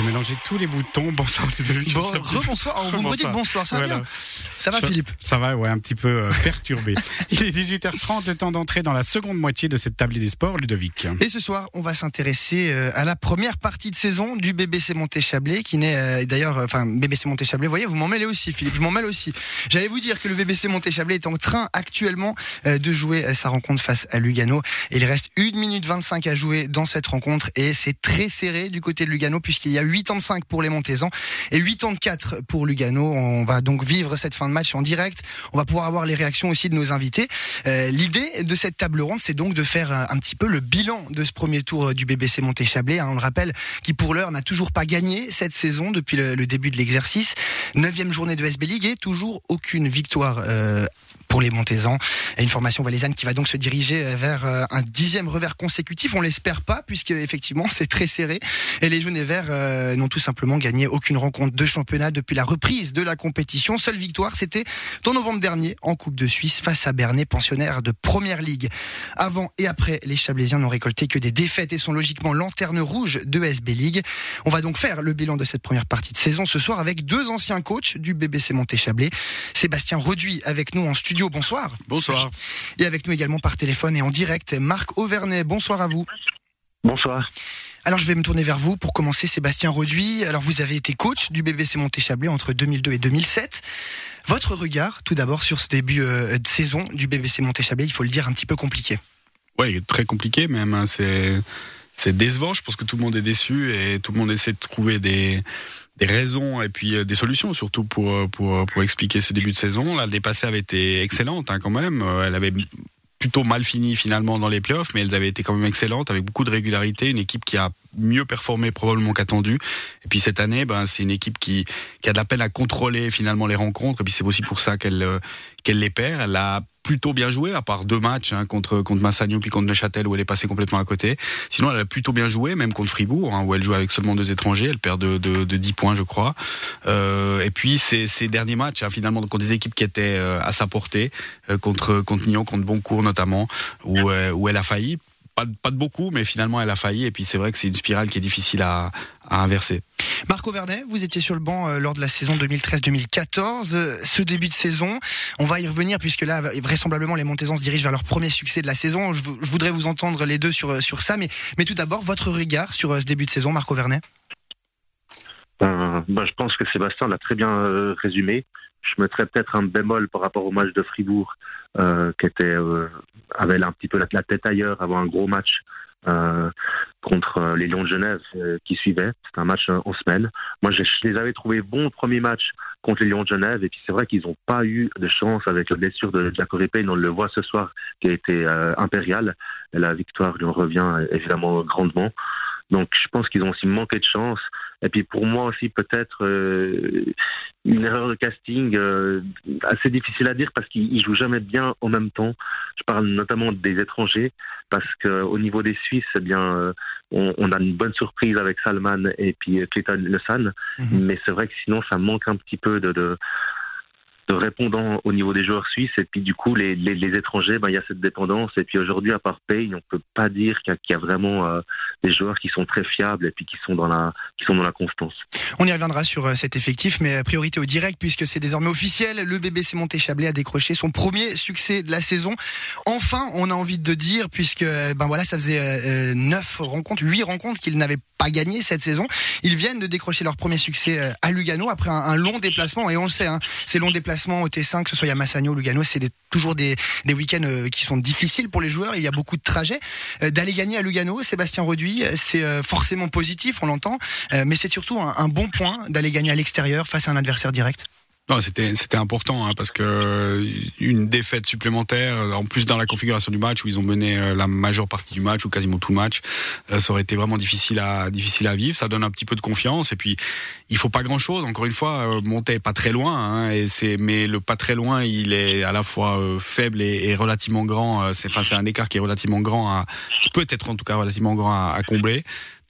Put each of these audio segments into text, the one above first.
j'ai mélangé tous les boutons. Bonsoir, Ludovic. Bon, rebonsoir. Vous me dites bonsoir, ça va Voilà. bien Ça va, Philippe Ça va, ouais, un petit peu euh, perturbé. Il est 18h30, le temps d'entrer dans la seconde moitié de cette tablée des sports, Ludovic. Et ce soir, on va s'intéresser euh, à la première partie de saison du BBC Monté-Chablais, qui naît euh, d'ailleurs, enfin BBC Monté-Chablais. Vous voyez, vous m'en mêlez aussi, Philippe. Je m'en mêle aussi. J'allais vous dire que le BBC Monté-Chablais est en train actuellement de jouer sa rencontre face à Lugano. Il reste 1 minute 25 à jouer dans cette rencontre et c'est très serré du côté de Lugano puisqu'il y a 85 pour les Montésans et 84 pour Lugano. On va donc vivre cette fin de match en direct. On va pouvoir avoir les réactions aussi de nos invités. Euh, L'idée de cette table ronde, c'est donc de faire euh, un petit peu le bilan de ce premier tour euh, du BBC Monté-Chablais. hein. On le rappelle, qui pour l'heure n'a toujours pas gagné cette saison depuis le, début de l'exercice. Neuvième journée de SB League et toujours aucune victoire. Pour les Montésans. Et une formation valaisanne qui va donc se diriger euh, vers euh, un dixième revers consécutif. On l'espère pas, puisque effectivement c'est très serré. Et les jaunes et verts euh, n'ont tout simplement gagné aucune rencontre de championnat depuis la reprise de la compétition. Seule victoire, c'était en novembre dernier en Coupe de Suisse face à Bernay, pensionnaire de Première Ligue. Avant et après, les Chablaisiens n'ont récolté que des défaites et sont logiquement lanterne rouge de SB League. On va donc faire le bilan de cette première partie de saison ce soir avec deux anciens coachs du BBC Monté-Chablais. Sébastien Reduit avec nous en studio. Bonsoir. Bonsoir. Et avec nous également par téléphone et en direct, Marc Auvernay. Bonsoir à vous. Bonsoir. Alors je vais me tourner vers vous pour commencer, Sébastien Reduit. Alors vous avez été coach du BBC Monté-Chablais entre 2002 et 2007. Votre regard, tout d'abord, sur ce début euh, de saison du BBC Monté-Chablais, il faut le dire, un petit peu compliqué. Ouais, très compliqué même. hein. C'est c'est décevant. Je pense que tout le monde est déçu et tout le monde essaie de trouver des raisons et puis euh, des solutions surtout pour euh, pour pour expliquer ce début de saison. La dépassée avait été excellente hein, quand même. Euh, Elle avait plutôt mal fini finalement dans les playoffs, mais elles avaient été quand même excellentes avec beaucoup de régularité. Une équipe qui a mieux performé probablement qu'attendu. Et puis cette année, ben c'est une équipe qui qui a de la peine à contrôler finalement les rencontres. Et puis c'est aussi pour ça qu'elle euh, qu'elle les perd. Elle a plutôt bien joué, à part deux matchs hein, contre contre Massagno puis contre Neuchâtel où elle est passée complètement à côté. Sinon, elle a plutôt bien joué, même contre Fribourg, hein, où elle joue avec seulement deux étrangers. Elle perd de, de, de 10 points, je crois. Euh, et puis ces, ces derniers matchs, hein, finalement, contre des équipes qui étaient euh, à sa portée, euh, contre contre Nyon, contre Boncourt notamment, où où elle a failli. Pas de, pas de beaucoup, mais finalement elle a failli. Et puis c'est vrai que c'est une spirale qui est difficile à inverser. Marc Auvernay, vous étiez sur le banc euh, lors de la saison 2013-2014. Euh, Ce début de saison, on va y revenir puisque là, vraisemblablement, les Montésans se dirigent vers leur premier succès de la saison. Je, vou- je voudrais vous entendre les deux sur, sur ça, mais, mais tout d'abord, votre regard sur euh, ce début de saison, Marc Auvernay Euh, bah, je pense que Sébastien l'a très bien euh, résumé. Je mettrais peut-être un bémol par rapport au match de Fribourg, euh, qui était euh, avait un petit peu la, tête ailleurs avant un gros match euh, contre euh, les Lions de Genève euh, qui suivait. C'était un match euh, en semaine. Moi, je, les avais trouvés bons au premier match contre les Lions de Genève, et puis c'est vrai qu'ils n'ont pas eu de chance avec la blessure de Jacob Payne. On le voit ce soir, qui a été impériale. Et la victoire lui en revient évidemment grandement. Donc, je pense qu'ils ont aussi manqué de chance. Et puis pour moi aussi peut-être euh, une erreur de casting euh, assez difficile à dire parce qu'ils ils jouent jamais bien en même temps. Je parle notamment des étrangers parce que au niveau des Suisses, eh bien euh, on, on a une bonne surprise avec Salman et puis Clayton Lesan, Mhm. mais c'est vrai que sinon ça manque un petit peu de de répondant au niveau des joueurs suisses et puis du coup les, les, étrangers ben il y a cette dépendance et puis aujourd'hui à part Payne on peut pas dire qu'il y, a- vraiment euh, des joueurs qui sont très fiables et puis qui sont dans la qui sont dans la constance. On y reviendra sur euh, cet effectif, mais euh, priorité au direct puisque c'est désormais officiel. Le BBC Monté-Chablais a décroché son premier succès de la saison. Enfin, on a envie de dire puisque ben voilà, ça faisait neuf rencontres, huit rencontres qu'ils n'avaient pas gagné cette saison. Ils viennent de décrocher leur premier succès à Lugano après un, un long déplacement et on le sait, hein, ces longs déplacements au T5, que ce soit à Massagno ou Lugano, c'est toujours des, des week-ends euh, qui sont difficiles pour les joueurs. Il y a beaucoup de trajets. Euh, D'aller gagner à Lugano, Sébastien Reduit, c'est euh, forcément positif, on l'entend, mais c'est surtout un bon point d'aller gagner à l'extérieur face à un adversaire direct. C'était important hein, parce que euh, une défaite supplémentaire, euh, en plus dans la configuration du match où ils ont mené euh, la majeure partie du match ou quasiment tout le match, ça aurait été vraiment difficile à difficile à vivre. Ça donne un petit peu de confiance et puis il faut pas grand chose. Encore une fois, monter pas très loin hein, et c'est mais le pas très loin, il est à la fois faible et, relativement grand. c'est enfin c'est un écart qui est relativement grand, à, qui peut être en tout cas relativement grand à, à combler.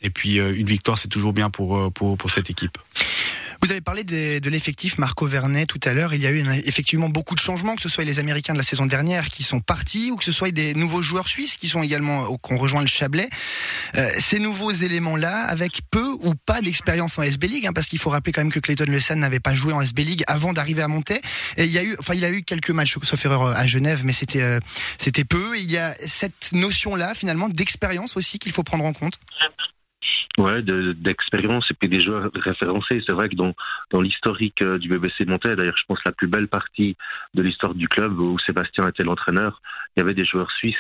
Et puis une victoire, c'est toujours bien pour pour pour cette équipe. Vous avez parlé de l'effectif Marco Vernet tout à l'heure. Il y a eu effectivement beaucoup de changements, que ce soit les Américains de la saison dernière qui sont partis ou que ce soit des nouveaux joueurs suisses qui sont également qui ont rejoint le Chablais. Euh, ces nouveaux éléments-là, avec peu ou pas d'expérience en SB League, hein, parce qu'il faut rappeler quand même que Clayton Le n'avait pas joué en SB League avant d'arriver à monter. Et il y a eu, enfin, il a eu quelques matchs, sauf erreur, à Genève, mais c'était euh, c'était peu. Il y a cette notion-là finalement d'expérience aussi qu'il faut prendre en compte. Ouais, d'expérience et puis des joueurs référencés. C'est vrai que dans, dans l'historique euh, du BBC Montaigne, d'ailleurs, je pense la plus belle partie de l'histoire du club où Sébastien était l'entraîneur, il y avait des joueurs suisses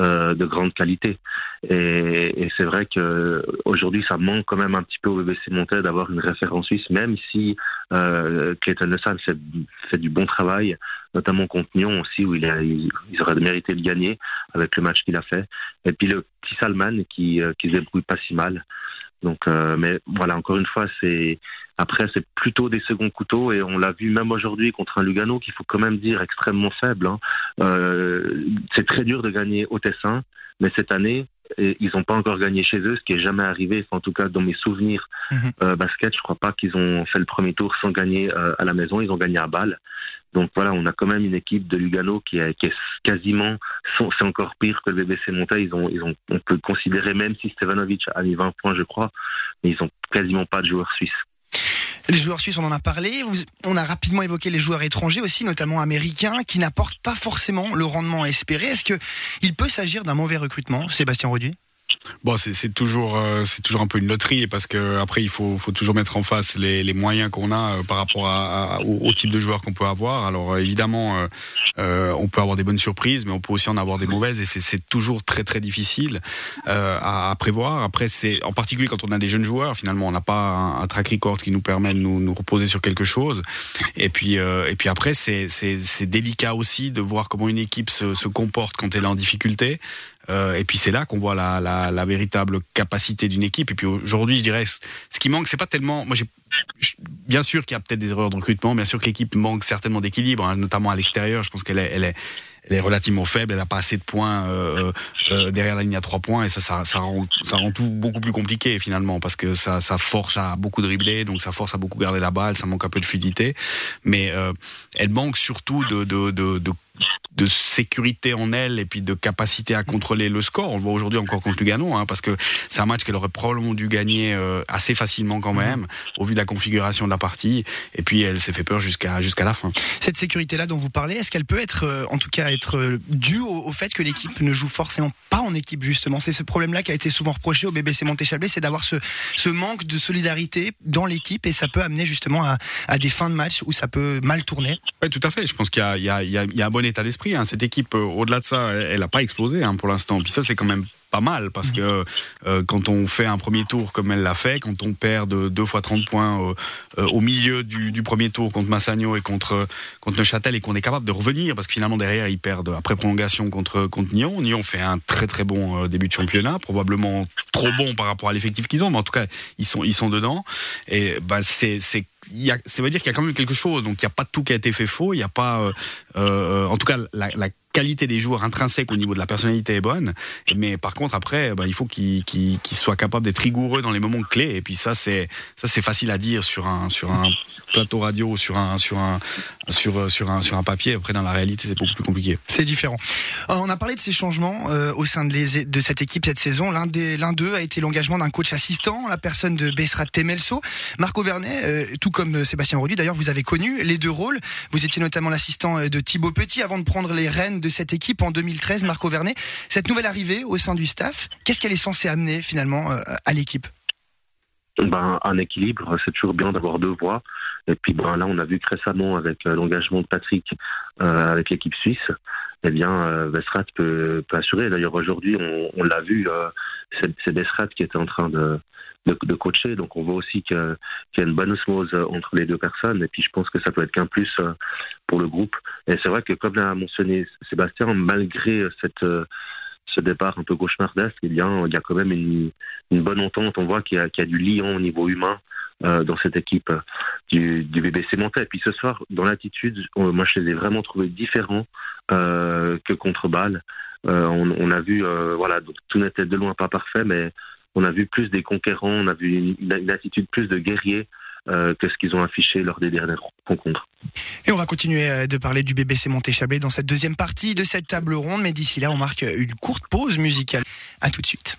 euh, de grande qualité. Et, et c'est vrai que aujourd'hui, ça manque quand même un petit peu au BBC Montaigne d'avoir une référence suisse, même si euh, Clayton Lessan fait, fait du bon travail, notamment contre Nyon aussi, où il, a, il, aurait mérité de gagner avec le match qu'il a fait. Et puis le petit Salman qui, euh, qui se débrouille pas si mal. Donc, euh, mais voilà, encore une fois, c'est après c'est plutôt des seconds couteaux et on l'a vu même aujourd'hui contre un Lugano qu'il faut quand même dire extrêmement faible. Hein. Euh, c'est très dur de gagner au Tessin, mais cette année ils n'ont pas encore gagné chez eux, ce qui est jamais arrivé. en tout cas, dans mes souvenirs mhm. euh, basket, je crois pas qu'ils ont fait le premier tour sans gagner euh, à la maison. Ils ont gagné à Bâle. Donc voilà, on a quand même une équipe de Lugano qui, est, quasiment, c'est encore pire que le BBC Montaigne. Ils ils ont, on peut considérer même si Stevanovic a mis 20 points, je crois, mais ils ont quasiment pas de joueurs suisses. Les joueurs suisses, on en a parlé. On a rapidement évoqué les joueurs étrangers aussi, notamment américains, qui n'apportent pas forcément le rendement espéré. Est-ce qu'il peut s'agir d'un mauvais recrutement, Sébastien Roduit Bon, c'est toujours, euh, c'est toujours un peu une loterie parce que après il faut, faut toujours mettre en face les, les moyens qu'on a euh, par rapport à, au, type de joueur qu'on peut avoir. Alors euh, évidemment, on peut avoir des bonnes surprises, mais on peut aussi en avoir des mauvaises et c'est toujours très très difficile à, à, prévoir. Après, c'est en particulier quand on a des jeunes joueurs, finalement, on n'a pas un, track record qui nous permet de nous, nous reposer sur quelque chose. Et puis, et puis après, c'est délicat aussi de voir comment une équipe se, se comporte quand elle est en difficulté. Euh, et puis c'est là qu'on voit la, la, véritable capacité d'une équipe. Et puis aujourd'hui, je dirais, ce qui manque, c'est pas tellement. Moi, bien sûr qu'il y a peut-être des erreurs de recrutement. Bien sûr que l'équipe manque certainement d'équilibre, hein, notamment à l'extérieur. Je pense qu'elle est, elle est, relativement faible, elle n'a pas assez de points euh, euh, derrière la ligne à trois points et ça, ça, rend, ça rend tout beaucoup plus compliqué finalement parce que ça, ça force à beaucoup dribbler, donc ça force à beaucoup garder la balle, ça manque un peu de fluidité, mais elle manque surtout de, de de sécurité en elle et puis de capacité à contrôler le score. On le voit aujourd'hui encore contre Lugano, hein, parce que c'est un match qu'elle aurait probablement dû gagner euh, assez facilement quand même, au vu de la configuration de la partie. Et puis elle s'est fait peur jusqu'à jusqu'à la fin. Cette sécurité-là dont vous parlez, est-ce qu'elle peut être, euh, en tout cas, être euh, due au, fait que l'équipe ne joue forcément pas en équipe justement? C'est ce problème-là qui a été souvent reproché au BBC Montéchablais, c'est d'avoir ce, ce manque de solidarité dans l'équipe et ça peut amener justement à, à, des fins de match où ça peut mal tourner. Oui, tout à fait. Je pense qu'il y, y, y, a un bon état d'esprit Hein. Cette équipe, euh, au-delà de ça, elle n'a pas explosé hein, pour l'instant. Puis ça, c'est quand même pas mal parce mhm. que euh, quand on fait un premier tour comme elle l'a fait, quand on perd de deux fois 30 points euh, au milieu du, premier tour contre Massagno et contre, contre Neuchâtel et qu'on est capable de revenir parce que finalement derrière ils perdent après prolongation contre, contre Nyon. Nyon fait un très très bon début de championnat, probablement trop bon par rapport à l'effectif qu'ils ont, mais en tout cas ils sont, ils sont dedans. Et bah, c'est ça veut dire qu'il y a quand même quelque chose. Donc il n'y a pas tout qui a été fait faux. Il n'y a pas, euh, euh, en tout cas, la, la, qualité des joueurs intrinsèques au niveau de la personnalité est bonne. Mais par contre, après, bah, il faut qu'ils soient capables d'être rigoureux dans les moments clés. Et puis ça, c'est ça, c'est facile à dire sur un sur un plateau radio sur un sur un sur sur un sur un papier. Après, dans la réalité, c'est beaucoup plus compliqué. C'est différent. Euh, on a parlé de ces changements au sein de, les, de cette équipe cette saison. L'un des l'un d'eux a été l'engagement d'un coach assistant, la personne de Bessrat Temelso, Marco Vernet, tout comme euh, Sébastien Rodu. D'ailleurs, vous avez connu les deux rôles. Vous étiez notamment l'assistant euh, de Thibaut Petit avant de prendre les rênes de cette équipe en 2013, Marco Vernet. Cette nouvelle arrivée au sein du staff, qu'est-ce qu'elle est censée amener finalement euh, à l'équipe? Ben, un équilibre, c'est toujours bien d'avoir deux voix. Et puis ben, là, on a vu que récemment, avec l'engagement de Patrick avec l'équipe suisse, eh bien, euh, peut, assurer. D'ailleurs, aujourd'hui, on, on l'a vu, c'est Bessrat qui était en train de, de, de, coacher. Donc on voit aussi qu'il y a une bonne osmose entre les deux personnes. Et puis je pense que ça peut être qu'un plus euh, pour le groupe. Et c'est vrai que comme l'a mentionné Sébastien, malgré cette euh, ce départ un peu cauchemardesque, il y a, il y a quand même une, une bonne entente. On voit qu'il y, a, qu'il y a du lien au niveau humain euh, dans cette équipe du, du BBC Montais. Et puis ce soir, dans l'attitude, moi je les ai vraiment trouvés différents euh, que contre Bâle. Euh, on, on, a vu, voilà, donc, tout n'était de loin pas parfait, mais on a vu plus des conquérants, on a vu une, attitude plus de guerrier que ce qu'ils ont affiché lors des dernières rencontres. Et on va continuer de parler du BBC Montéchablais dans cette deuxième partie de cette table ronde, mais d'ici là, on marque une courte pause musicale. À tout de suite.